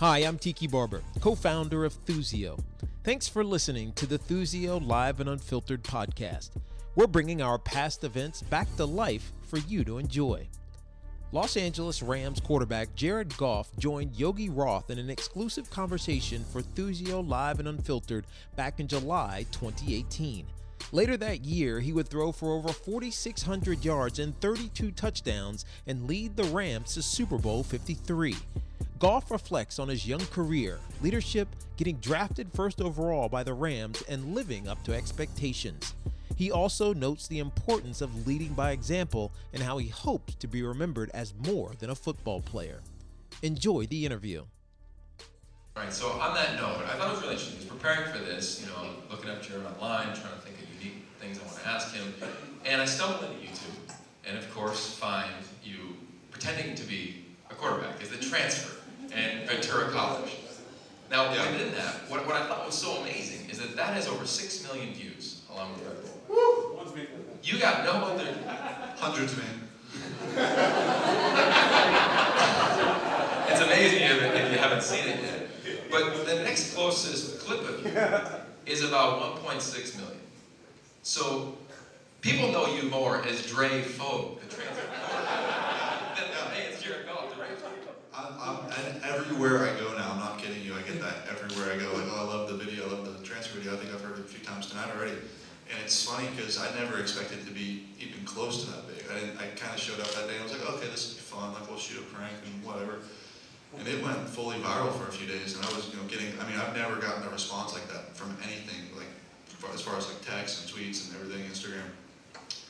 Hi, I'm Tiki Barber, co founder of Thuzio. Thanks for listening to the Thuzio Live and Unfiltered podcast. We're bringing our past events back to life for you to enjoy. Los Angeles Rams quarterback Jared Goff joined Yogi Roth in an exclusive conversation for Thuzio Live and Unfiltered back in July 2018. Later that year, he would throw for over 4,600 yards and 32 touchdowns and lead the Rams to Super Bowl 53. Goff reflects on his young career, leadership, getting drafted first overall by the Rams, and living up to expectations. He also notes the importance of leading by example and how he hopes to be remembered as more than a football player. Enjoy the interview. All right, so on that note, I thought it was really interesting. I was preparing for this, you know, looking up Jared online, trying to think of unique things I want to ask him, and I stumbled into YouTube, and of course find you pretending to be a quarterback as the transfer in Ventura College. Now, Yeah. within that, what, what I thought was so amazing is that that has over 6 million views, along with Red Bull. You got no other Hundreds, man. It's amazing if, if you haven't seen it yet. But the next closest clip of you is about 1.6 million. So people know you more as Dre Foe, the transfer. than, hey, it's Jared Goff, the Rams. I'm, and everywhere I go now, I'm not kidding you, I get that everywhere I go. Like, oh, I love the video, I love the transfer video. I think I've heard it a few times tonight already. And it's funny because I never expected to be even close to that big. I. I kind of showed up that day. and I was like, okay, this will be fun. Like, we'll shoot a prank and whatever. And it went fully viral for a few days. And I was, you know, getting. I mean, I've never gotten a response like that from anything. Like, as far as like texts and tweets and everything, Instagram.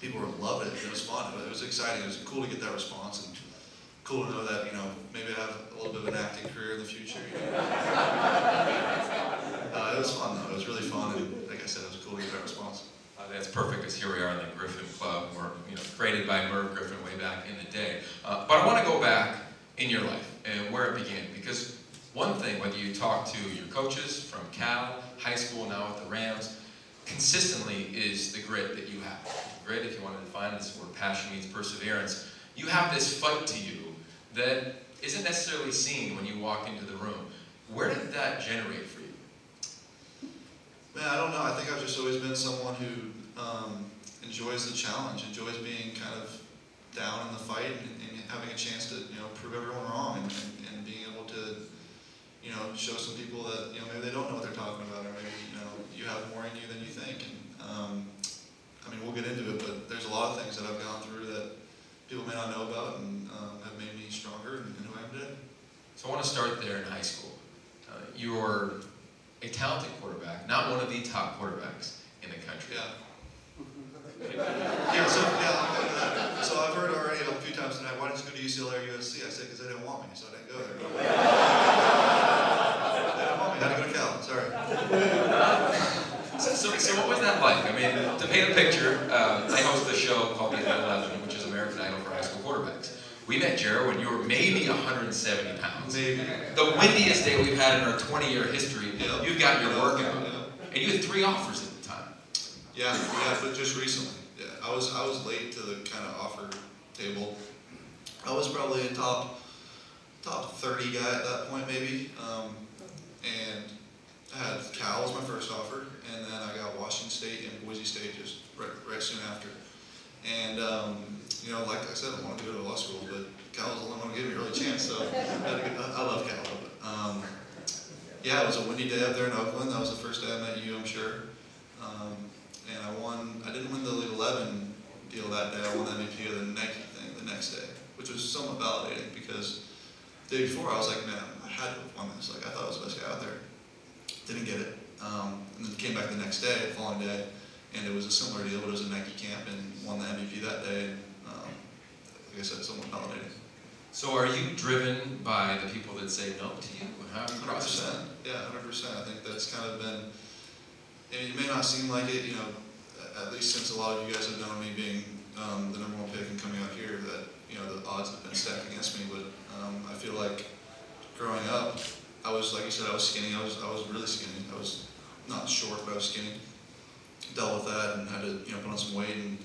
People were loving it. It was fun. It was exciting. It was cool to get that response and cool to know that you know maybe I have a little bit of an acting career in the future. You know? uh, it was fun though. It was really fun, and like I said, it was cool to get that response. Uh, that's perfect because here we are in the Griffin Club. We're you know, created by Merv Griffin way back in the day. Uh, but I want to go back in your life and where it began because one thing, whether you talk to your coaches from Cal, high school, now with the Rams, consistently is the grit that you have. Grit, if you want to define this word, passion means perseverance. You have this fight to you that isn't necessarily seen when you walk into the room. Where did that generate for you? Man, I don't know. I think I've just always been someone who um, enjoys the challenge, enjoys being kind of down in the fight and, and having a chance to you know prove everyone wrong and, and, being able to you know show some people that you know maybe they don't know what they're talking about or maybe you know you have more in you than you think. And um, I mean, we'll get into it, but there's a lot of things that I've gone through that people may not know about and um, have made me stronger and, and who I am today. So I want to start there in high school. Uh, you're a talented quarterback, not one of the top quarterbacks in the country. Yeah. Yeah, so, yeah, I'll go to that. So I've heard already a few times tonight, why didn't you go to UCLA or USC? I said, because they didn't want me, so I didn't go there. they didn't want me, I had to go to Cal, sorry. So, so, so what was that like? I mean, to paint a picture, um, I host a show called The Elite Eleven, which is American Idol for high school quarterbacks. We met Jared when you were maybe 170 pounds. Maybe. The windiest day we've had in our 20-year history. Yeah. You've got your workout, yeah. and you had three offers at the time. Yeah, yeah, but just recently. Yeah, I was I was late to the kind of offer table. I was probably a top top 30 guy at that point, maybe. Um, and I had Cal as my first offer, and then I got Washington State and Boise State just right, right soon after. And um, you know, like I said, I wanted to go to law school, but Cal was the only one who gave me a really chance. So I, love Cal, but um, yeah, it was a windy day up there in Oakland. That was the first day I met you, I'm sure. Um, and I won. I didn't win the Elite 11 deal that day. I won the MVP of the Nike thing the next day, which was somewhat validating because the day before I was like, man, I had to have won this. Like I thought I was the best guy out there. Didn't get it. Um, and then came back the next day, the following day, and it was a similar deal, but it was a Nike camp, and won the MVP that day. And, I said, somewhat validating. So are you driven by the people that say no to you? How do you Hundred process that? percent. Yeah, hundred percent. I think that's kind of been. And it may not seem like it, you know, at least since a lot of you guys have known me being um, the number one pick and coming out here, that you know the odds have been stacked against me. But um, I feel like growing up, I was like you said, I was skinny. I was I was really skinny. I was not short, but I was skinny. Dealt with that and had to you know put on some weight and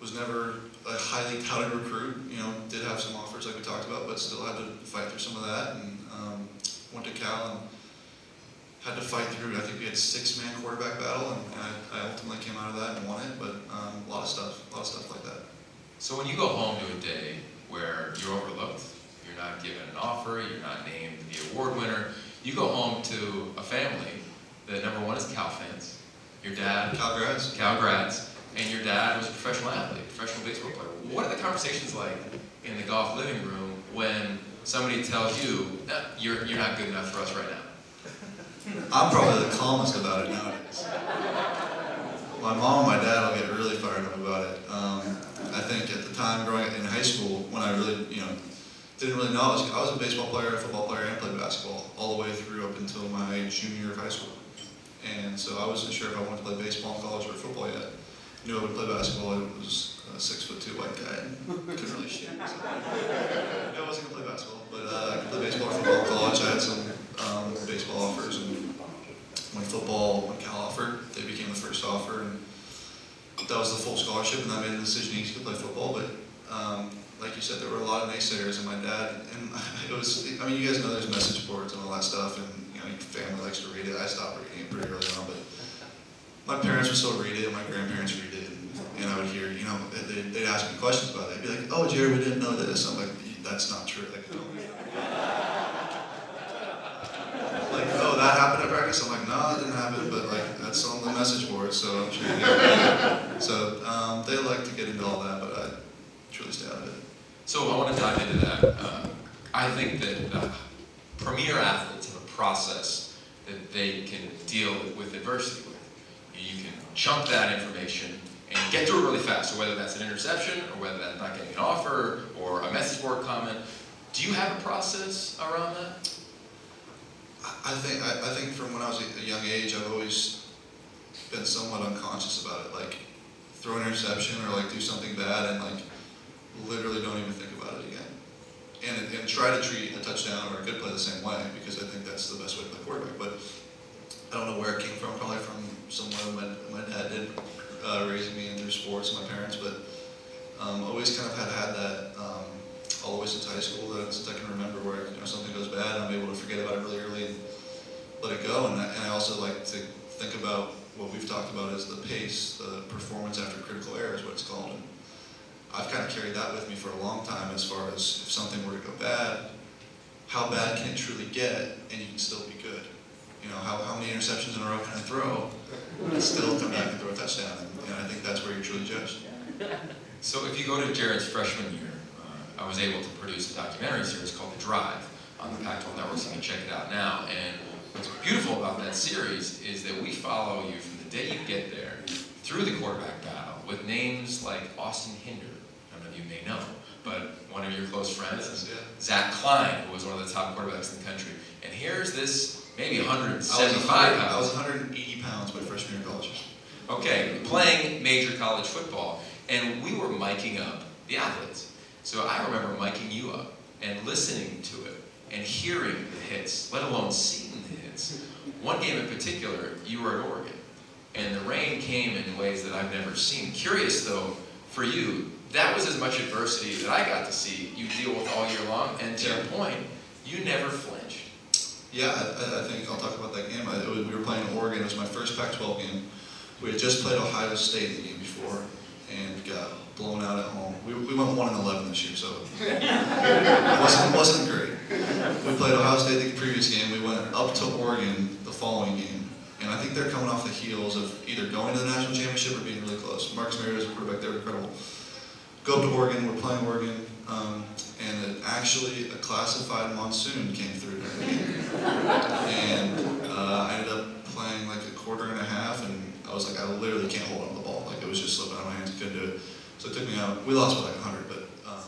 was never a highly touted recruit. You know, did have some offers like we talked about, but still had to fight through some of that. And um, went to Cal and had to fight through. I think we had six man quarterback battle, and, and I, I ultimately came out of that and won it. But um, a lot of stuff, a lot of stuff like that. So when you go home to a day where you're overlooked, you're not given an offer, you're not named the award winner, you go home to a family that number one is Cal fans. Your dad, Cal grads. Cal grads, and your dad was a professional athlete, professional baseball player. What are the conversations like in the Goff living room when somebody tells you "Nah, you're you're not good enough for us right now? I'm probably the calmest about it nowadays. My mom and my dad will get really fired up about it. Um, I think at the time growing in high school, when I really, you know, didn't really know, I was, I was a baseball player, a football player, and played basketball all the way through up until my junior year of high school. And so I wasn't sure if I wanted to play baseball in college or football yet. Knew I would play basketball. I was a six foot two white guy and couldn't really shoot. So. I wasn't gonna play basketball, but uh, I could play baseball football college. I had some um, baseball offers, and when football, when Cal offered, they became the first offer, and that was the full scholarship, and I made the decision to play football. But um, like you said, there were a lot of naysayers, and my dad, and it was, I mean, you guys know there's message boards and all that stuff, and you know, your family likes to read it. I stopped reading it pretty early on, but my parents would still read it, and my grandparents read it, and, and I would hear, you know, they'd, they'd ask me questions about it. They'd be like, "Oh, Jerry, we didn't know this." I'm like, "That's not true." Like, no. like, oh, that happened at practice. I'm like, no, it didn't happen, but like that's on the message board, so I'm sure you know. So um, they like to get into all that, but I truly stay out of it. So I want to dive into that. Uh, I think that uh, premier athletes have a process that they can deal with adversity. You can chunk that information and get through it really fast. So whether that's an interception or whether that's not getting an offer or a message board comment, do you have a process around that? I I think I, I think from when I was a young age, I've always been somewhat unconscious about it. Like throw an interception or like do something bad and like literally don't even think about it again. And, and try to treat a touchdown or a good play the same way because I think that's the best way to play quarterback. But I don't know where it came from. Probably from somewhere my, my dad did uh, raising me through sports, my parents. But um, always kind of had had that um, all the way since high school that since I can remember where you know something goes bad, I'm able to forget about it really early and let it go. And I, and I also like to think about what we've talked about as the pace, the performance after critical error is what it's called. And I've kind of carried that with me for a long time as far as if something were to go bad, how bad can it truly get and you can still be good? You know, how, how many interceptions in a row can I throw and still come back and throw a touchdown? And, and I think that's where you're truly judged. So if you go to Jared's freshman year, uh, I was able to produce a documentary series called The Drive on the Pac-12 Network, so you can check it out now. And what's beautiful about that series is that we follow you from the day you get there through the quarterback battle with names like Austin Hinder, none of you may know, but one of your close friends is Yeah. Zach Kline, who was one of the top quarterbacks in the country. And here's this maybe I was 175 100 I pounds. was 180 pounds my freshman year in college. Okay, playing major college football, and we were miking up the athletes. So I remember miking you up and listening to it and hearing the hits, let alone seeing the hits. One game in particular, you were at Oregon, and the rain came in ways that I've never seen. Curious though, for you, that was as much adversity that I got to see you deal with all year long, and to your point, you never flinched. Yeah, I, I- think I'll talk about that game. I, was, we were playing Oregon. It was my first Pac-12 game. We had just played Ohio State the game before and got blown out at home. We, we went one and eleven this year, so it wasn't wasn't great. We played Ohio State the previous game. We went up to Oregon the following game, and I think they're coming off the heels of either going to the national championship or being really close. Marcus Mariota is a quarterback. They're incredible. Go up to Oregon. We're playing Oregon, um, and it actually a classified monsoon came through game and uh, I ended up playing like a quarter and a half, and I was like, I literally can't hold on to the ball. Like it was just slipping out of my hands. Couldn't do it. So it took me out. We lost by like 100, but um,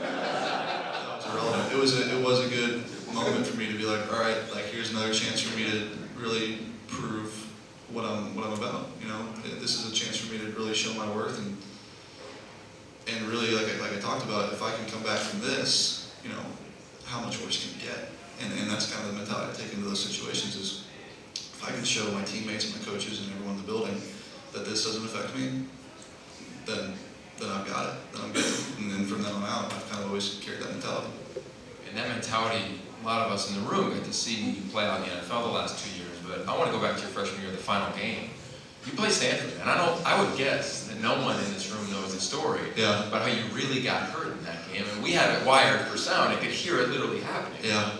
that was irrelevant. It was a, it was a good moment for me to be like, all right, like here's another chance for me to really prove what I'm what I'm about. You know, this is a chance for me to really show my worth and and really like About, if I can come back from this, you know, how much worse can it get? And, and that's kind of the mentality I take into those situations is if I can show my teammates and my coaches and everyone in the building that this doesn't affect me, then then I've got it. Then I'm good. And then from then on out, I've kind of always carried that mentality. And that mentality a lot of us in the room got to see you play out in the NFL the last two years, but I want to go back to your freshman year, the final game. You play Stanford, and I don't. I would guess that no one in this room knows the story Yeah. about how you really got hurt in that game. And we had it wired for sound; and could hear it literally happening. Yeah.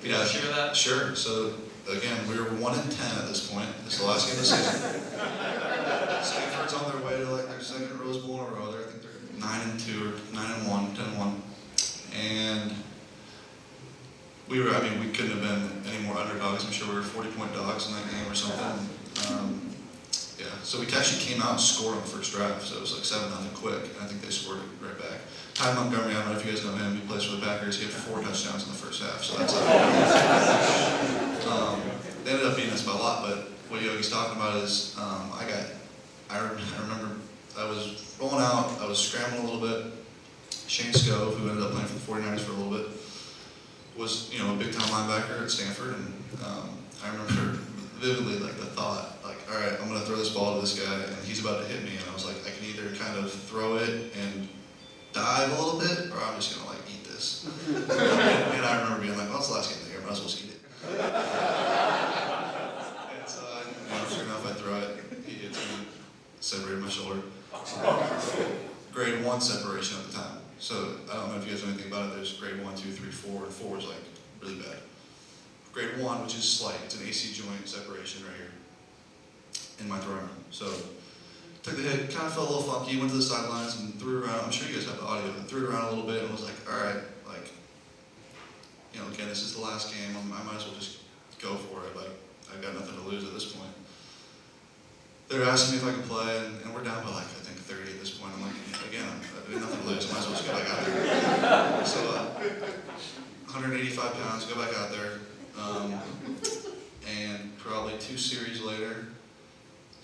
Can you share that? Sure. So again, we were one in ten at this point. It's the last game of the season. Stanford's on their way to like their second Rose Bowl in a row. They're, I think they're nine and two or nine and one, ten and one, and we were. I mean, we couldn't have been any more underdogs. I'm sure we were 40 point dogs in that game or something. Um, yeah. So we actually came out and scored on the first drive. So it was like seven nothing quick, and I think they scored it right back. Ty Montgomery, I don't know if you guys know him. He plays for the Packers. He had four touchdowns in the first half. So that's. um, they ended up beating us by a lot, but what Yogi's talking about is um, I got. I, rem- I remember I was rolling out. I was scrambling a little bit. Shayne Skov, who ended up playing for the 49ers for a little bit, was you know a big time linebacker at Stanford, and um, I remember vividly like the thought, like, all right, I'm gonna throw this ball to this guy, and he's about to hit me, and I was like, I can either kind of throw it and dive a little bit, or I'm just gonna like eat this. and I remember being like, well, it's the last game of the year, might as well just eat it. and so, I, know, sure enough, I throw it, he hits me, separated my shoulder. Grade one separation at the time. So I don't know if you guys know anything about it. There's grade one, two, three, four, and four is like really bad. Grade one, which is slight, it's an AC joint separation right here in my throwing arm. So took the hit, kind of felt a little funky, went to the sidelines and threw it around. I'm sure you guys have the audio. I threw it around a little bit and was like, all right, like, you know, again, this is the last game. I'm, I might as well just go for it. Like, I've got nothing to lose at this point. They're asking me if I can play, and, and we're down by like I think 30 at this point. I'm like, again, I've got nothing to lose. I might as well just go back out there. So, uh, 185 pounds, go back out there, um, and probably two series later,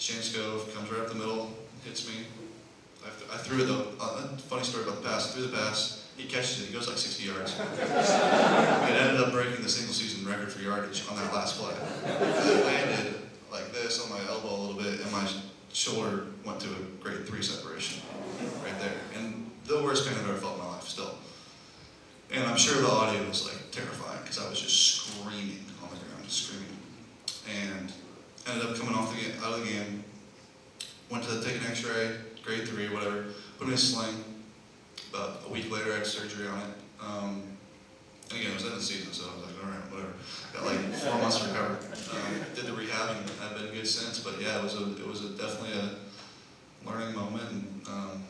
Shayne Skov comes right up the middle, hits me. I, I threw it though. Uh, funny story about the pass. I threw the pass. He catches it. He goes like 60 yards. it ended up breaking the single season record for yardage on that last play. I landed like this on my elbow a little bit, and my shoulder went to a grade three separation right there. And the worst pain I've ever felt in my life, still. And I'm sure the audio was like terrifying because I was just screaming on the ground, screaming. And ended up coming off the game, out of the game. Went to take an X-ray, grade three, whatever. Put me in a sling. About a week later, I had surgery on it. Um, and again, it was of the season, so I was like, all right, whatever. Got like four months to recover. Um, did the rehab and I've been good since. But yeah, it was a, it was a, definitely a learning moment. And, um,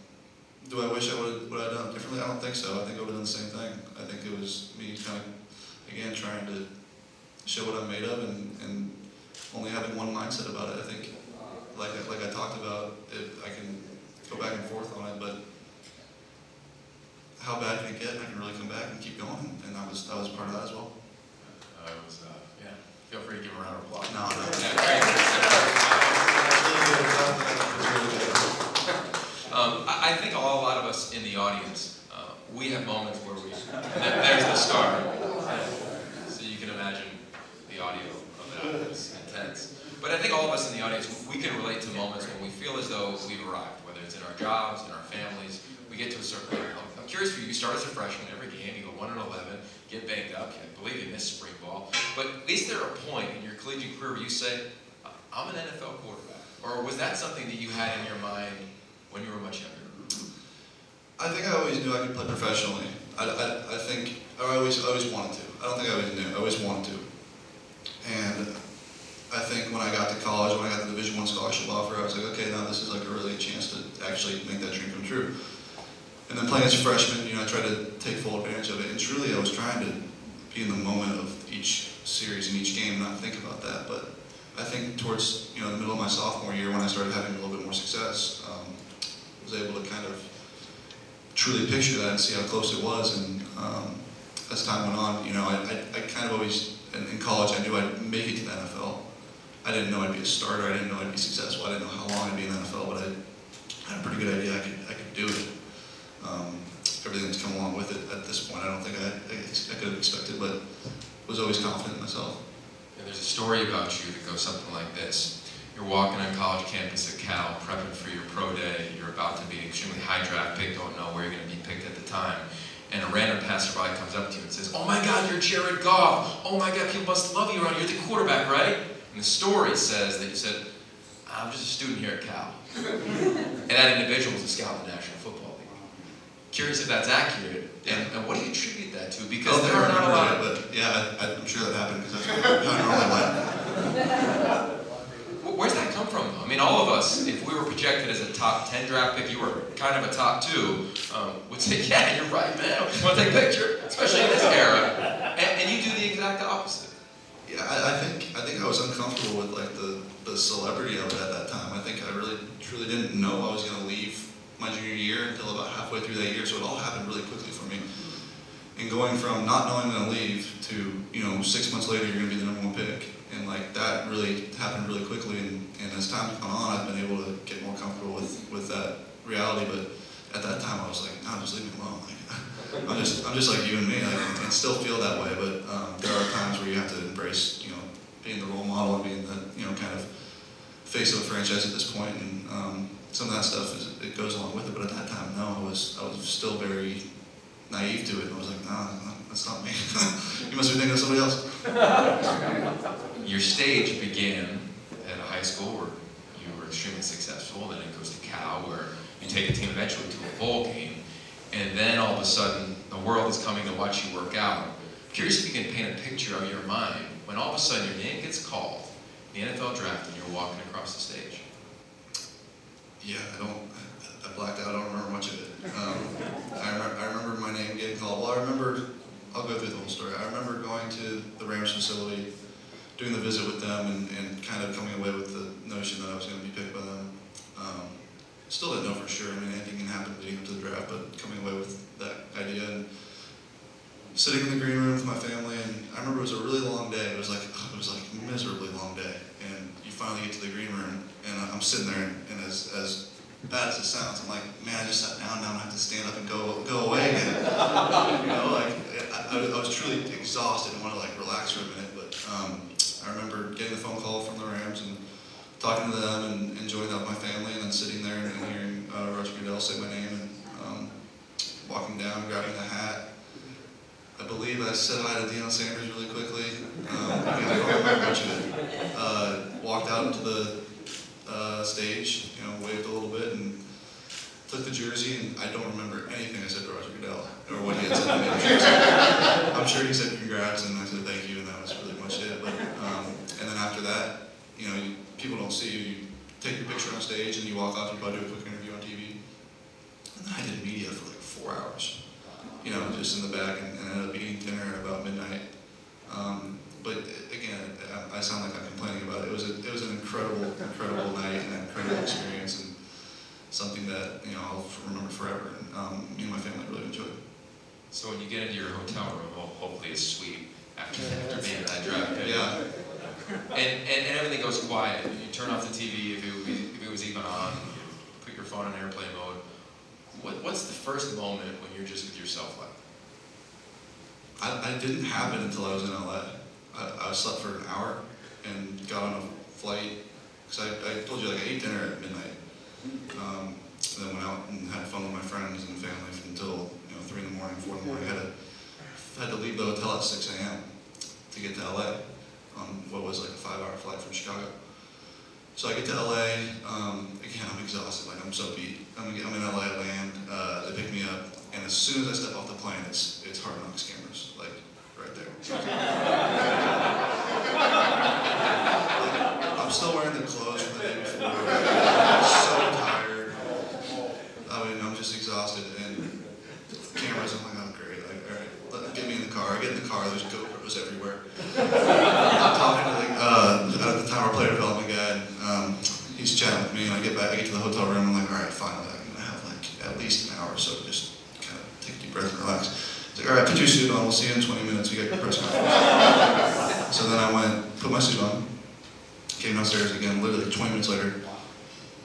do I wish I would would have done differently? I don't think so. I think I would have done the same thing. I think it was me kind of again trying to show what I'm made of and, and only having one mindset about it. I think like I- like I talked about, if I can go back and forth on it, but how bad can it get? I can really come back and keep going, and that was that was part of that as well. Uh, was, uh, yeah. Feel free to give a round of applause. No, no. Um, I, I think all, a lot of us in the audience, uh, we have moments where we, there- there's the star. So you can imagine the audio of that, it's intense. But I think all of us in the audience, we can relate to moments when we feel as though we've arrived, whether it's in our jobs, in our families, we get to a certain level. I'm- I'm curious for you, you start as a freshman every game, you go 1 and 11, banged up, I believe you missed spring ball, but is there a point in your collegiate career where you say, uh, I'm an NFL quarterback? Or was that something that you had in your mind when you were much younger? I think I always knew I could play professionally. I, I, I think I always always wanted to. I don't think I always knew. I always wanted to. And I think when I got to college, when I got the Division One scholarship offer, I was like, okay, now this is like a really chance to actually make that dream come true. And then playing as a freshman, you know, I tried to take full advantage of it. And truly, I was trying to be in the moment of each series and each game, and not think about that. But I think towards you know the middle of my sophomore year, when I started having a little bit more success, um, was able to kind of truly picture that and see how close it was. And um, as time went on, you know, I, I, I kind of always, in, in college, I knew I'd make it to the NFL. I didn't know I'd be a starter. I didn't know I'd be successful. I didn't know how long I'd be in the NFL, but I had a pretty good idea I could, I could do it. Everything that's come along with it at this point, I don't think I, I, I could have expected, but was always confident in myself. And there's a story about you that goes something like this. You're walking on college campus at Cal, prepping for your pro day. You're about to be extremely high draft pick, don't know where you're going to be picked at the time. and a random passerby comes up to you and says, "Oh my God, you're Jared Goff! Oh my God, people must love you around. here. You're the quarterback, right?" And the story says that you said, "I'm just a student here at Cal," and that individual was a scout in the National Football League. Curious if that's accurate, and, and what do you attribute that to? Because Oh, there are not a lot. that, But yeah, I, I'm sure that happened because that's how I normally went. Wh- Where's that come from? I mean, all of us, if we were projected as a top 10 draft pick, you were kind of a top two, um, would say, yeah, you're right, man. Want to take a picture? Especially in this era. And, and you do the exact opposite. Yeah, I, I think I think I was uncomfortable with like the, the celebrity of it at that time. I think I really truly didn't know I was going to leave my junior year until about halfway through that year. So it all happened really quickly for me. And going from not knowing I'm going to leave to you know six months later you're going to be the number one pick, and like that really happened really quickly. And, and as time's gone on, I've been able to get more comfortable with with that reality. But at that time, I was like, no, just leave me alone. Like, I'm just I'm just like you and me, like, and still feel that way. But um, there are times where you have to embrace, you know, being the role model and being the you know kind of face of a franchise at this point, and um, some of that stuff is it goes along with it. But at that time, no, I was I was still very naive to it. And I was like, no, that's not me. you must be thinking of somebody else. Your stage began at a high school where you were extremely successful, then it goes to Cal, where you take a team eventually to a bowl game, and then all of a sudden the world is coming to watch you work out. Curious if you can paint a picture of your mind when all of a sudden your name gets called, the NFL draft, and you're walking across the stage. Yeah, I don't. I blacked out. I don't remember much of it. Um, I, remember, I remember my name getting called. Well, I remember. I'll go through the whole story. I remember going to the Rams facility, doing the visit with them, and, and kind of coming away with the notion that I was going to be picked by them. Um, still didn't know for sure. I mean, anything can happen leading up to the draft, but coming away with that idea and sitting in the green room with my family, and I remember it was a really long day. It was like it was like miserably long day, and you finally get to the green room, and I'm sitting there, and, as as bad as it sounds, I'm like, man, I just sat down. Now I have to stand up and go go away again. you know, like I, I, was truly exhausted and wanted to like relax for a minute. But um, I remember getting the phone call from the Rams and talking to them and enjoying that with my family, and then sitting there and hearing uh, Roger Goodell say my name and um, walking down, grabbing the hat. I believe I said hi to Deion Sanders really quickly. Um. Uh, walked out into the uh, stage, you know, waved a little bit and took the jersey. And I don't remember anything I said to Roger Goodell or what he had said to me. I'm sure he said, congrats and I said thank you, and that was really much it. But um, and then after that, you know, you, people don't see you. You take your picture on stage and you walk off. You do a quick interview on TV. And then I did media for like four hours you know, just in the back and, and ended up eating dinner at about midnight. Um, but again, I, I sound like I'm complaining about it. It was a, it was an incredible, incredible night and an incredible experience and something that you know I'll remember forever. And um, me and my family really enjoyed. So when you get into your hotel room, ho- hopefully it's sweet after, after being in that draft pick. Yeah, And, and, and everything goes quiet. You turn off the TV if it, was- if it was even on. You put your phone in airplane mode. What, what's the first moment when you're just with yourself like? I, I didn't it until I was in LA. I, I slept for an hour and got on a flight because I, I told you like I ate dinner at midnight. Um, and then went out and had fun with my friends and family until you know three in the morning, four in the morning. I had to had to leave the hotel at six a.m. to get to LA on what was like a five-hour flight from Chicago. So I get to LA. Um, again, I'm exhausted. Like I'm so beat. I'm, I'm in LA. Land. Uh, they pick me up, and as soon as I step off the plane, it's it's Hard Knocks cameras, like right there. Like, I'm still wearing the clothes from the day before. so tired. I mean, I'm just exhausted, and cameras. I'm like, I'm great. Like, all right, get me in the car. I get in the car. There's GoPros everywhere. I'm talking to the, uh, at the time our player development guy. And, um, he's chatting with me, and I get back. I get to the hotel room. I'm like, all right, finally, I'm gonna have like at least an hour or so to just kind of take a deep breath and relax. He's like, all right, put your suit on. We'll see you in 20 minutes. You got your press conference. so then I went, put my suit on, came downstairs again. Literally 20 minutes later,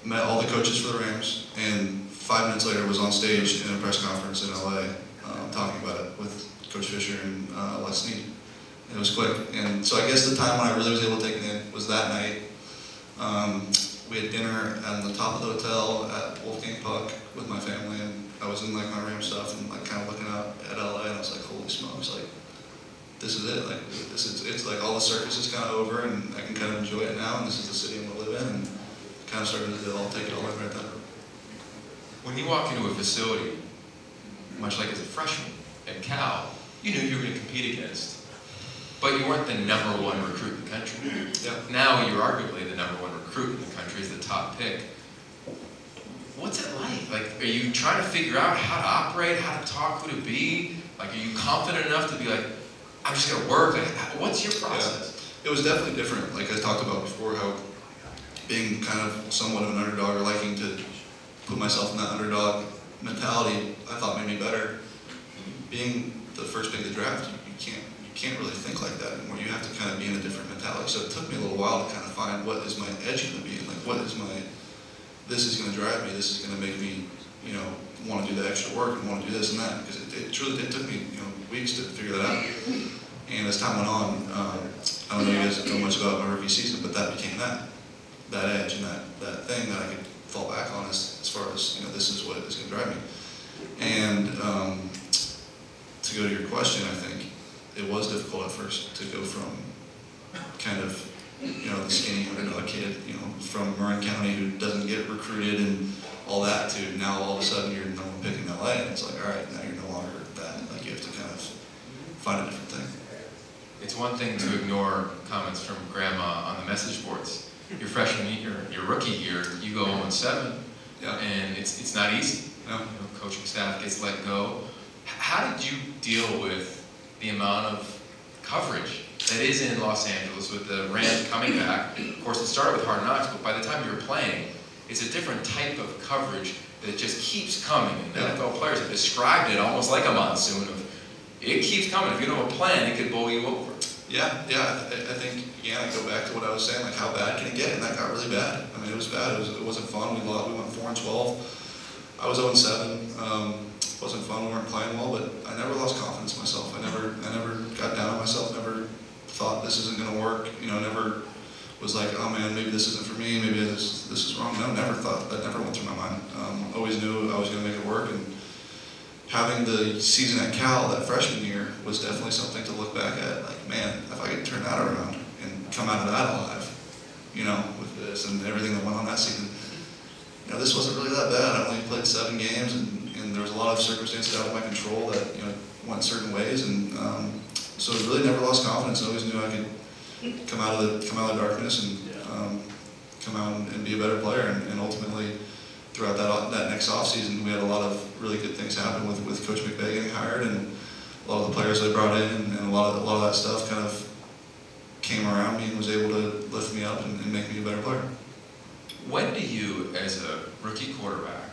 met all the coaches for the Rams, and five minutes later was on stage in a press conference in LA, um, talking about it with Coach Fisher and uh, Les Snead. It was quick, and so I guess the time when I really was able to take it in was that night. Um, we had dinner at the top of the hotel at Wolfgang Puck with my family, and I was in like my room stuff and like kind of looking out at LA, and I was like, holy smokes, like this is it. Like this is it's like all the circus is kind of over, and I can kind of enjoy it now. And this is the city I'm gonna live in, and kind of started to all take it all in right then. When you walk into a facility, much like as a freshman at Cal, you knew you were going to compete against, but you weren't the number one recruit in the country. Now you're arguably the number one recruit in the country as the top pick. What's it like? Like, are you trying to figure out how to operate, how to talk, who to be? Like, are you confident enough to be like, I'm just gonna work? Like, what's your process? It was definitely different. Like I talked about before, how being kind of somewhat of an underdog or liking to put myself in that underdog mentality, I thought made me better. Being the first pick of the draft, you, you can't can't really think like that anymore. You have to kind of be in a different mentality. So it took me a little while to kind of find what is my edge going to be, and like what is my this is going to drive me. This is going to make me, you know, want to do the extra work and want to do this and that because it, it truly it took me, you know, weeks to figure that out. And as time went on, um, I don't know if you guys know much about my rookie season, but that became that, that edge and that, that thing that I could fall back on as, as far as, you know, this is what is going to drive me. And um, to go to your question, I think it was difficult at first to go from kind of, you know, the skinny underdog kid, you know, from Marin County who doesn't get recruited and all that to now all of a sudden you're number one pick in LA and it's like, all right, now you're no longer that. Like you have to kind of find a different thing. It's one thing to ignore comments from grandma on the message boards. Your freshman year, your rookie year, you go 0 7, Yeah. and it's it's not easy. Yeah. You know, coaching staff gets let go. H- How did you deal with the amount of coverage that is in Los Angeles with the Rams coming back? Of course, it started with Hard Knocks, but by the time you're playing, it's a different type of coverage that just keeps coming. And. NFL players have described it almost like a monsoon of it keeps coming. If you don't have a plan, it could bowl you over. Yeah, yeah. I, I think again, I go back to what I was saying, like how bad can it get? And that got really bad. I mean, it was bad. It was it wasn't fun. We lost. We went four and twelve. I was 0 and seven. Um, wasn't fun. We weren't playing well, but I never lost confidence in myself. I never I never got down on myself. Never thought this isn't going to work. You know, never was like, oh man, maybe this isn't for me. Maybe this this is wrong. No, never thought that. Never went through my mind. Um, always knew I was going to make it work and having the season at Cal that freshman year was definitely something to look back at. Like, man, if I could turn that around and come out of that alive, you know, with this and everything that went on that season, you know, this wasn't really that bad. I only played seven games, and there was a lot of circumstances out of my control that you know went certain ways, and um, so I really never lost confidence. I always knew I could come out of the come out of the darkness and um, come out and, and be a better player, and, and ultimately throughout that, that next offseason, we had a lot of really good things happen with, with Coach McVay getting hired and a lot of the players they brought in and, and a, lot of, a lot of that stuff kind of came around me and was able to lift me up and, and make me a better player. When do you, as a rookie quarterback,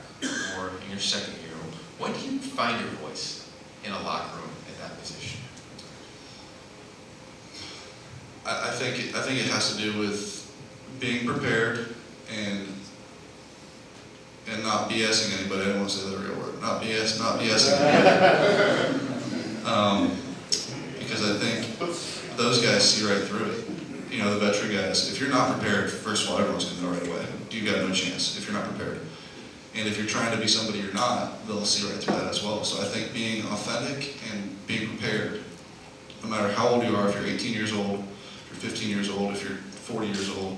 or in your second year, when do you find your voice in a locker room at that position? I, I think I think it has to do with being prepared and and not BSing anybody. I don't want to say the real word. Not BS. Not BSing. um, because I think those guys see right through it. You know, the veteran guys. If you're not prepared, first of all, everyone's going to know right away. You got no chance if you're not prepared. And if you're trying to be somebody you're not, they'll see right through that as well. So I think being authentic and being prepared, no matter how old you are, if you're 18 years old, if you're 15 years old, if you're 40 years old,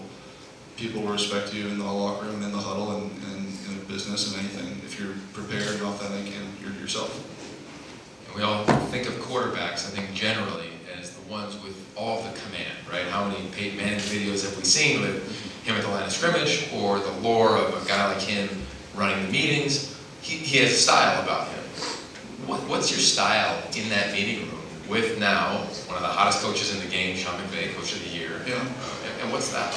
people will respect you in the locker room, in the huddle, and, and in business and anything. If you're prepared and authentic and you're yourself. And we all think of quarterbacks, I think generally, as the ones with all the command, right? How many Peyton Manning videos have we seen with him at the line of scrimmage, or the lore of a guy like him running the meetings? He, he has a style about him. What, what's your style in that meeting room with now one of the hottest coaches in the game, Sean McVay, Coach of the Year? Yeah. Uh, and, and what's that?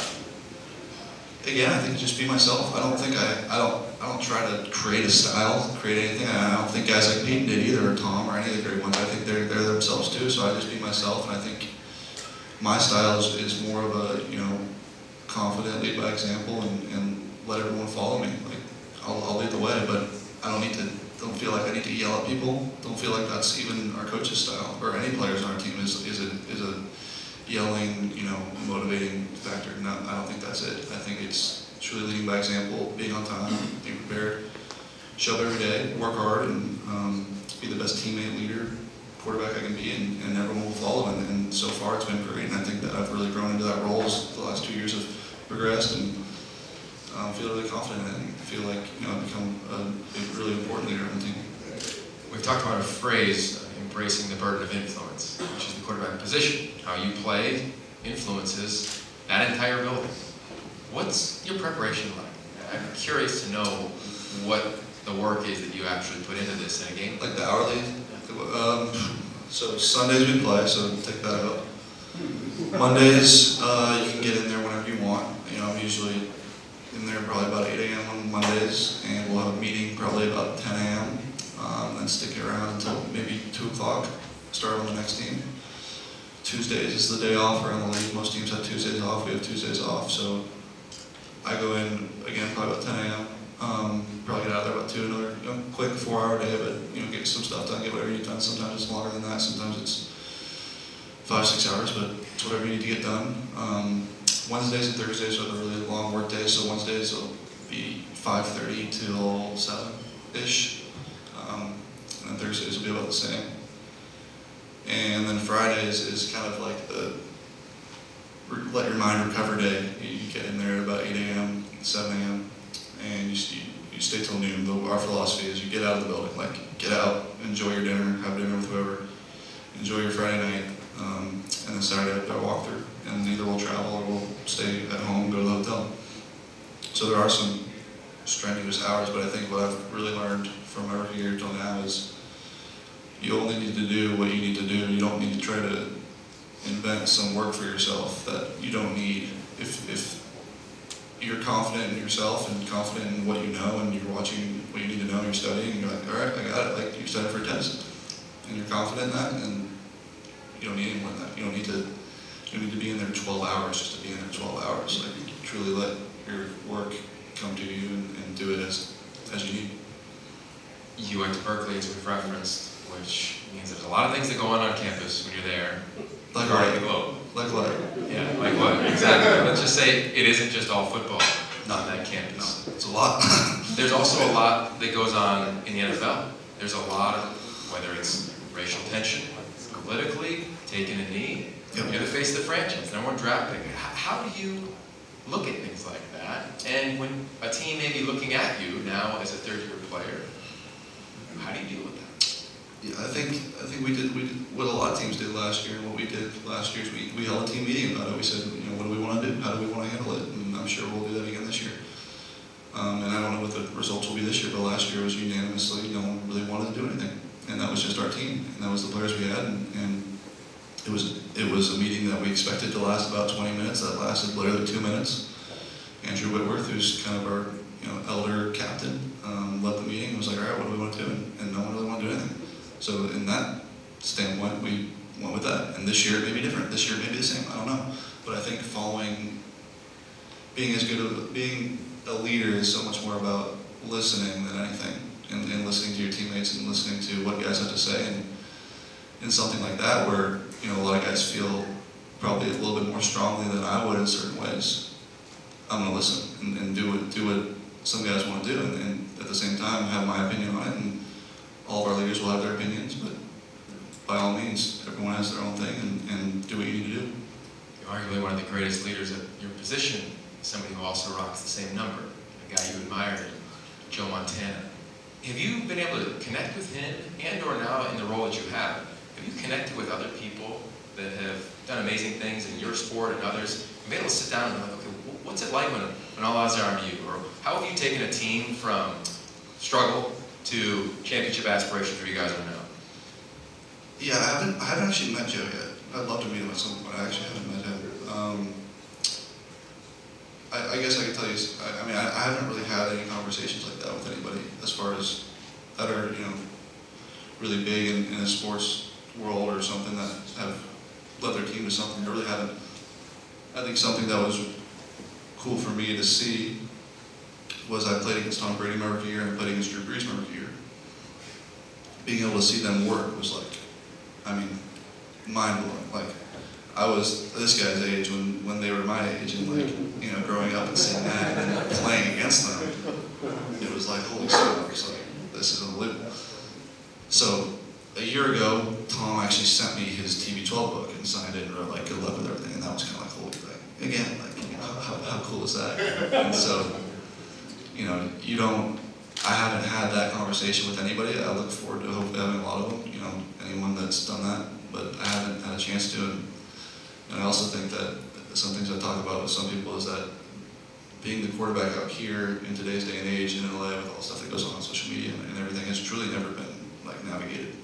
Again, I think just be myself. I don't think I, I don't I don't try to create a style, create anything. I don't think guys like Peyton did either, or Tom, or any of the great ones. I think they're they're themselves too. So I just be myself, and I think my style is, is more of a you know confident, lead by example, and, and let everyone follow me. Like I'll, I'll lead the way, but I don't need to. Don't feel like I need to yell at people. Don't feel like that's even our coach's style or any players on our team is is a is a yelling, you know, motivating factor. No, I don't think that's it. I think it's truly leading by example, being on time, being prepared, show up every day, work hard, and um, be the best teammate, leader, quarterback I can be, and, and everyone will follow. And, and so far, it's been great. And I think that I've really grown into that role as the last two years have progressed, and um, feel really confident in it. Feel like you know become a, a really important leader on the team. We've talked about a phrase, uh, embracing the burden of influence, which is the quarterback position. How you play influences that entire building. What's your preparation like? I'm curious to know what the work is that you actually put into this in a game. Like the hourly. Um, so Sundays we play, so take that out. Mondays, uh, you can get in there whenever you want. You know, I'm usually in there probably about 8 a.m. on Mondays, and we'll have a meeting probably about 10 a.m. Um, and stick it around until maybe 2 o'clock. Start on the next team. Tuesdays is the day off around the league. Most teams have Tuesdays off. We have Tuesdays off, so I go in again probably about 10 a.m. Um, probably get out of there about two, another you know, quick four-hour day, but you know, get some stuff done, get whatever you need done. Sometimes it's longer than that. Sometimes it's five, six hours, but it's whatever you need to get done. Um, Wednesdays and Thursdays are the really long work days, so Wednesdays will be 5:30 till 7-ish, um, and then Thursdays will be about the same. And then Fridays is kind of like the let your mind recover day. You, get in there about 8 a.m., 7 a.m., and you, you, you stay till noon. The, our philosophy is you get out of the building, like get out, enjoy your dinner, have dinner with whoever, enjoy your Friday night, um, and then Saturday I've got a walkthrough, and either we'll travel or we'll stay at home, go to the hotel. So there are some strenuous hours, but I think what I've really learned from every year till now is you only need to do what you need to do. You don't need to try to invent some work for yourself that you don't need. If, if you're confident in yourself and confident in what you know and you're watching what you need to know, and you're studying, and you're like, all right, I got it, like you studied for a test, and you're confident in that, and you don't need any more than that. You don't need to, you don't need to be in there 12 hours just to be in there 12 hours. Like, you truly let your work come to you and, and do it as, as you need. You went to Berkeley, as we've referenced, which means there's a lot of things that go on on campus when you're there. Like what? the globe. Like what? Yeah, like what? Exactly. Let's just say it isn't just all football Not on that No, campus. it's a lot. There's also a lot that goes on in the NFL. There's a lot of, whether it's racial tension, politically, taking a knee. You're the face of the franchise, number one draft pick. How do you look at things like that? And when a team may be looking at you now as a third-year player, how do you deal with that? Yeah, I think I think we did we did what a lot of teams did last year. and What we did last year is we, we held a team meeting about it. We said, you know, what do we want to do? How do we want to handle it? And I'm sure we'll do that again this year. Um, and I don't know what the results will be this year, but last year was unanimously no one really wanted to do anything, and that was just our team, and that was the players we had, and, and it was it was a meeting that we expected to last about 20 minutes. That lasted literally two minutes. Andrew Whitworth, who's kind of our you know elder captain, um, led the meeting. and was like, all right, what do we want to do? And, and no one really wanted to do anything. So in that standpoint, we went with that. And this year it may be different. This year it may be the same. I don't know. But I think following, being as good of being a leader is so much more about listening than anything, and, and listening to your teammates and listening to what guys have to say. And in something like that, where you know a lot of guys feel probably a little bit more strongly than I would in certain ways, I'm gonna listen and, and do what do what some guys want to do, and, and at the same time have my opinion on it. And all of our leaders will have their opinions, but by all means, everyone has their own thing, and, and do what you need to do. You're arguably one of the greatest leaders at your position, somebody who also rocks the same number, a guy you admire, Joe Montana. Have you been able to connect with him and or now in the role that you have? Have you connected with other people that have done amazing things in your sport and others? And been able to sit down and be like, okay, what's it like when, when all eyes are on you? Or how have you taken a team from struggle to championship aspirations where you guys are now? Yeah, I haven't, I haven't actually met Joe yet. I'd love to meet him at some point. I actually haven't met him. Um, I, I guess I could tell you. I mean, I, I haven't really had any conversations like that with anybody as far as that are you know really big in, in a sports world or something that have led their team to something. I really hadn't. I think something that was cool for me to see was I played against Tom Brady my rookie year and I played against Drew Brees my rookie year. Being able to see them work was like, I mean, mind blowing. Like, I was this guy's age when, when they were my age, and like, you know, growing up and seeing that and playing against them, it was like, holy smokes, like, this is unbelievable. So, a year ago, Tom actually sent me his TB12 book signed it and wrote like good luck with everything, and that was kind of like holy, like again, like you know, how, how cool is that? And so, you know, you don't. I haven't had that conversation with anybody. I look forward to hopefully having a lot of them. You know, anyone that's done that, but I haven't had a chance to. And, and I also think that some things I talk about with some people is that being the quarterback out here in today's day and age in LA with all the stuff that goes on on social media and everything has truly never been like navigated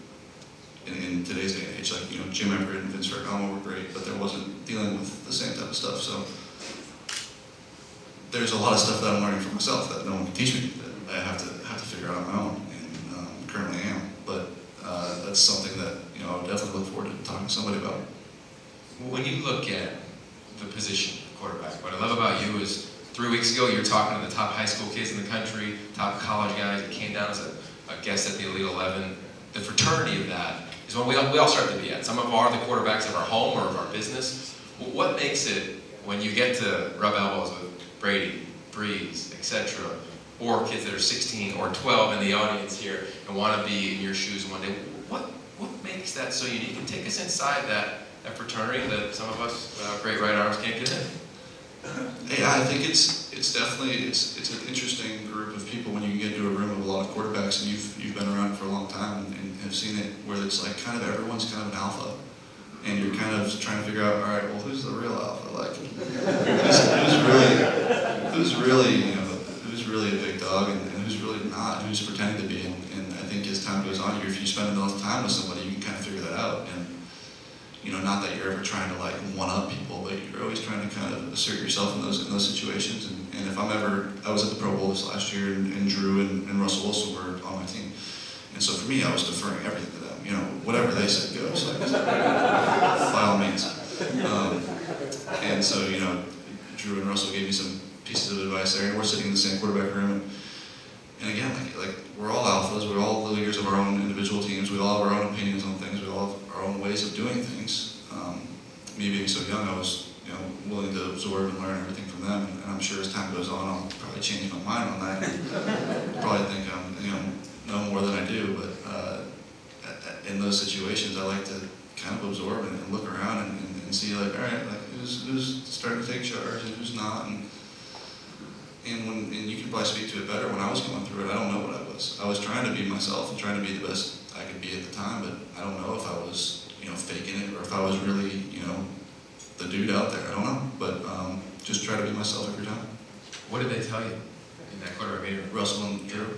in, in today's day and age. Like, you know, Jim Everett and Vince Ferragamo were great, but there wasn't dealing with the same type of stuff. So there's a lot of stuff that I'm learning for myself that no one can teach me that I have to have to figure out on my own and um, currently am. But uh, that's something that, you know, I would definitely look forward to talking to somebody about. When you look at the position of quarterback, what I love about you is three weeks ago you were talking to the top high school kids in the country, top college guys. You came down as a, a guest at the Elite 11. The fraternity of that is when we all, we all start to be at. Some of our the quarterbacks of our home or of our business. What makes it when you get to rub elbows with Brady, Brees, etc., or kids that are 16 or 12 in the audience here and want to be in your shoes one day? What what makes that so unique? And take us inside that that fraternity that some of us without great right arms can't get in. Yeah, I think it's it's definitely it's it's an interesting group of people when you get into a room of a lot of quarterbacks and you've you've been around for a long time and, and have seen it where it's like kind of everyone's kind of an alpha, and you're kind of trying to figure out all right, well who's the real alpha? Like who's, who's really who's really you know who's really a big dog and, and who's really not? Who's pretending to be? And, and I think as time goes on, if you spend enough time with somebody, you can kind of figure that out and you know, not that you're ever trying to like one up people, but you're always trying to kind of assert yourself in those in those situations. And, and if I'm ever, I was at the Pro Bowl this last year, and, and Drew and, and Russell Wilson were on my team, and so for me, I was deferring everything to them. You know, whatever they said goes. Like, by all means. Um, and so you know, Drew and Russell gave me some pieces of advice there, and we're sitting in the same quarterback room. And, and again, like, like we're all alphas, we're all the leaders of our own individual teams, we all have our own opinions on things, we all have our own ways of doing things. Um, me being so young, I was you know willing to absorb and learn everything from them, and, I'm sure as time goes on, I'll probably change my mind on that. probably think I'm you know know more than I do, but uh, in those situations, I like to kind of absorb and, and look around and, and, and, see like, all right, like who's who's starting to take charge and who's not, and and when and you can probably speak to it better. When I was going through it, I don't know what I was. I was trying to be myself and trying to be the best I could be at the time, but I don't know if I was, you know, faking it or if I was really, you know, the dude out there. I don't know, but um, just try to be myself every time. What did they tell you in that quarterback meeting? Russell and Drew.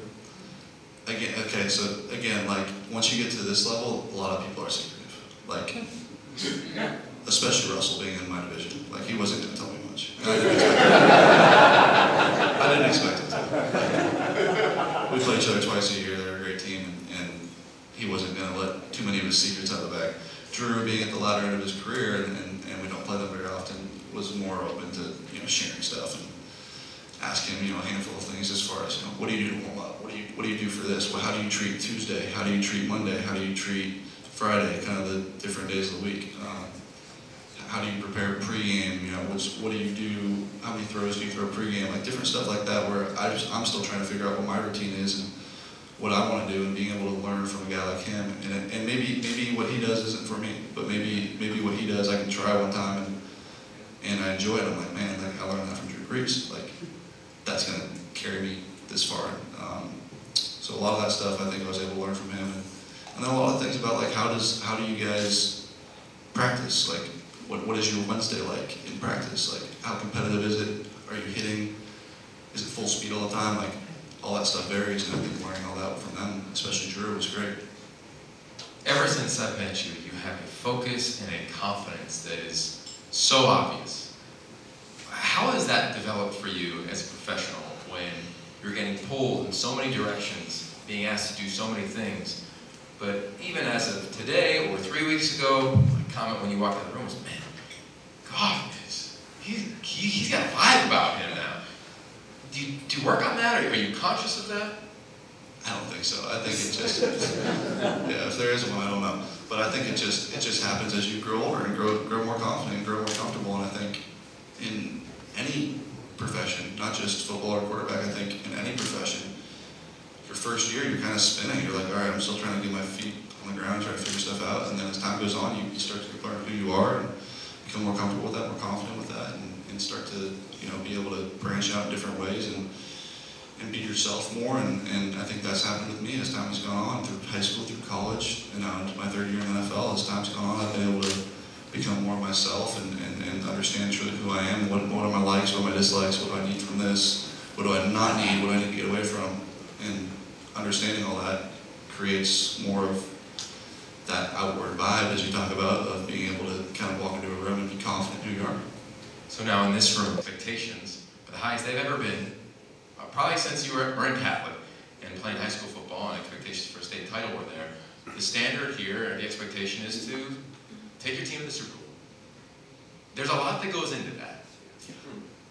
Again, okay, so again, like once you get to this level, a lot of people are secretive. Like, yeah. especially Russell being in my division. Like he wasn't going to tell me much. I didn't expect it. I didn't expect it. To. We play each other twice a year. They're a great team, and, and he wasn't going to let too many of his secrets out of the bag. Drew, being at the latter end of his career, and, and, and we don't play them very often, was more open to you know sharing stuff and asking you know a handful of things as far as you know what do you do to warm up, what do you do for this, well, how do you treat Tuesday, how do you treat Monday, how do you treat Friday, kind of the different days of the week. Um, how do you prepare pregame? You know, what's, what do you do? How many throws do you throw pregame? Like different stuff like that. Where I just I'm still trying to figure out what my routine is and what I want to do, and being able to learn from a guy like him. And and maybe maybe what he does isn't for me, but maybe maybe what he does I can try one time and and I enjoy it. I'm like, man, like I learned that from Drew Brees. Like that's gonna carry me this far. Um, so a lot of that stuff I think I was able to learn from him, and, and then a lot of things about like how does how do you guys practice like what, what is your Wednesday like in practice? Like, how competitive is it? Are you hitting? Is it full speed all the time? Like, all that stuff varies, and I think learning all that from them, especially Drew, was great. Ever since I've met you, you have a focus and a confidence that is so obvious. How has that developed for you as a professional when you're getting pulled in so many directions, being asked to do so many things? But even as of today or three weeks ago, my comment when you walked in the room was, man, is, he's, he, he's got a vibe about him now. Do you, do you work on that? Are you conscious of that? I don't think so. I think it just, yeah, if there is one, I don't know. But I think it just, it just happens as you grow older and grow, grow more confident and grow more comfortable. And I think in any profession, not just football or quarterback, I think in any profession, your first year, you're kind of spinning. You're like, all right, I'm still trying to get my feet on the ground, trying to figure stuff out, and then as time goes on, you, you start to learn who you are and become more comfortable with that, more confident with that, and, and start to you know be able to branch out in different ways and and be yourself more. And, and I think that's happened with me as time has gone on through high school, through college, and now into my third year in the NFL. As time's gone on, I've been able to become more myself and, and, and understand truly who I am. What, what are my likes? What are my dislikes? What do I need from this? What do I not need? What do I need to get away from? And understanding all that creates more of that outward vibe, as you talk about, of being able to kind of walk into a room and be confident who you are. So now in this room, expectations are the highest they've ever been, uh, probably since you were, were in Catholic and playing high school football and expectations for a state title were there. The standard here and the expectation is to take your team to the Super Bowl. There's a lot that goes into that.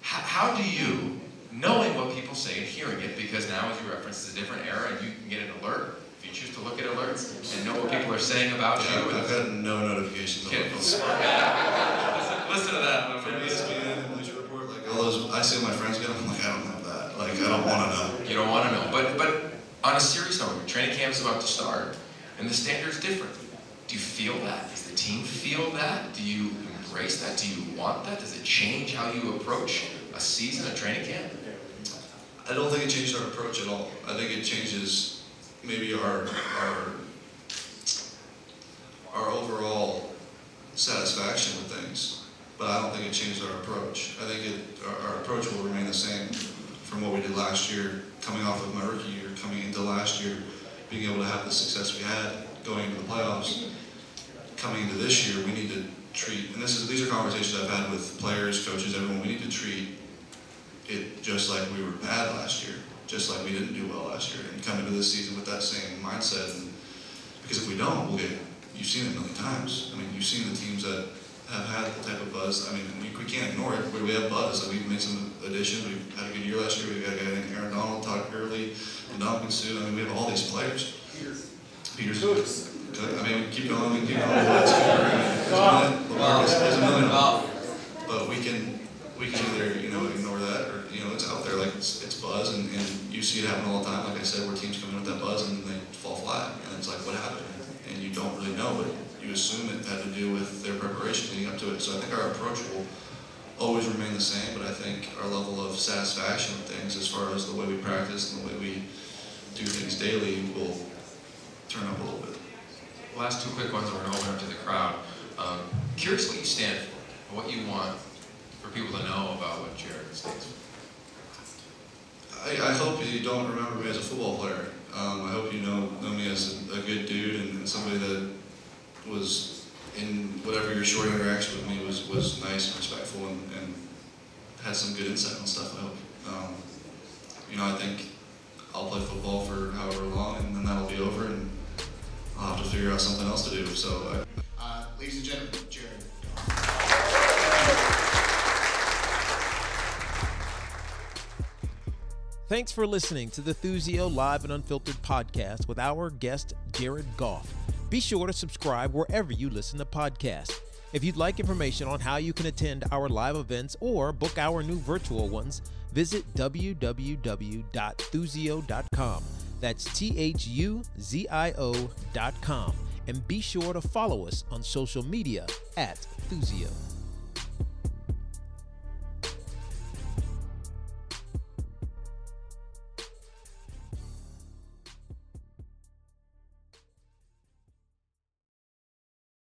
How, how do you, knowing what people say and hearing it, because now as you reference, it's a different era and you can get an alert if you choose to look at alerts and know what people are saying about Yeah, you. I've had no notifications on my phone. listen, listen to that. From ESPN and Bleacher Report, like all those, I see my friends get them, I'm like, I don't have that. Like, I don't want to know. You don't want to know. But but on a serious note, training camp is about to start, and the standard's different. Do you feel that? Does the team feel that? Do you embrace that? Do you want that? Does it change how you approach a season, a training camp? I don't think it changed our approach at all. I think it changes maybe our our our overall satisfaction with things, but I don't think it changed our approach. I think it our, our approach will remain the same from what we did last year, coming off of my rookie year, coming into last year, being able to have the success we had going into the playoffs. Coming into this year, we need to treat, and this is these are conversations I've had with players, coaches, everyone. We need to treat it just like we were bad last year, just like we didn't do well last year, and come into this season with that same mindset. And because if we don't, we'll get. You've seen it a million times. I mean, you've seen the teams that have had the type of buzz. I mean, we, we can't ignore it. We, we have buzz. Like we've made some additions. We've had a good year last year. We've got a guy named Aaron Donald, Todd Gurley, and Ndamukong Suh. I mean, we have all these players. Peter's good. I mean, we keep going. We keep going. It's good. Lamarcus is a million. But we can, we can either, you know, ignore that or, you know, it's out there, like, it's, it's buzz and, and you see it happen all the time, like I said, where teams come in with that buzz and they fall flat. And it's like, what happened? And you don't really know, but you assume it had to do with their preparation leading up to it. So I think our approach will always remain the same, but I think our level of satisfaction with things as far as the way we practice and the way we do things daily will turn up a little bit. Last two quick ones, and we're going to open up to the crowd. Um, curious what you stand for, what you want for people to know about what Jared stands for. I, I hope you don't remember me as a football player. Um, I hope you know know me as a, a good dude and, and somebody that was in whatever your short interaction with me was was nice and respectful and, and had some good insight on stuff. I hope. Um, you know, I think I'll play football for however long, and then that'll be over, and I'll have to figure out something else to do. So I, Uh, ladies and gentlemen, Jared. Thanks for listening to the Thuzio Live and Unfiltered podcast with our guest, Jared Goff. Be sure to subscribe wherever you listen to podcasts. If you'd like information on how you can attend our live events or book our new virtual ones, visit www.thuzio.com. That's T H U Z I O.com. And be sure to follow us on social media at Thuzio.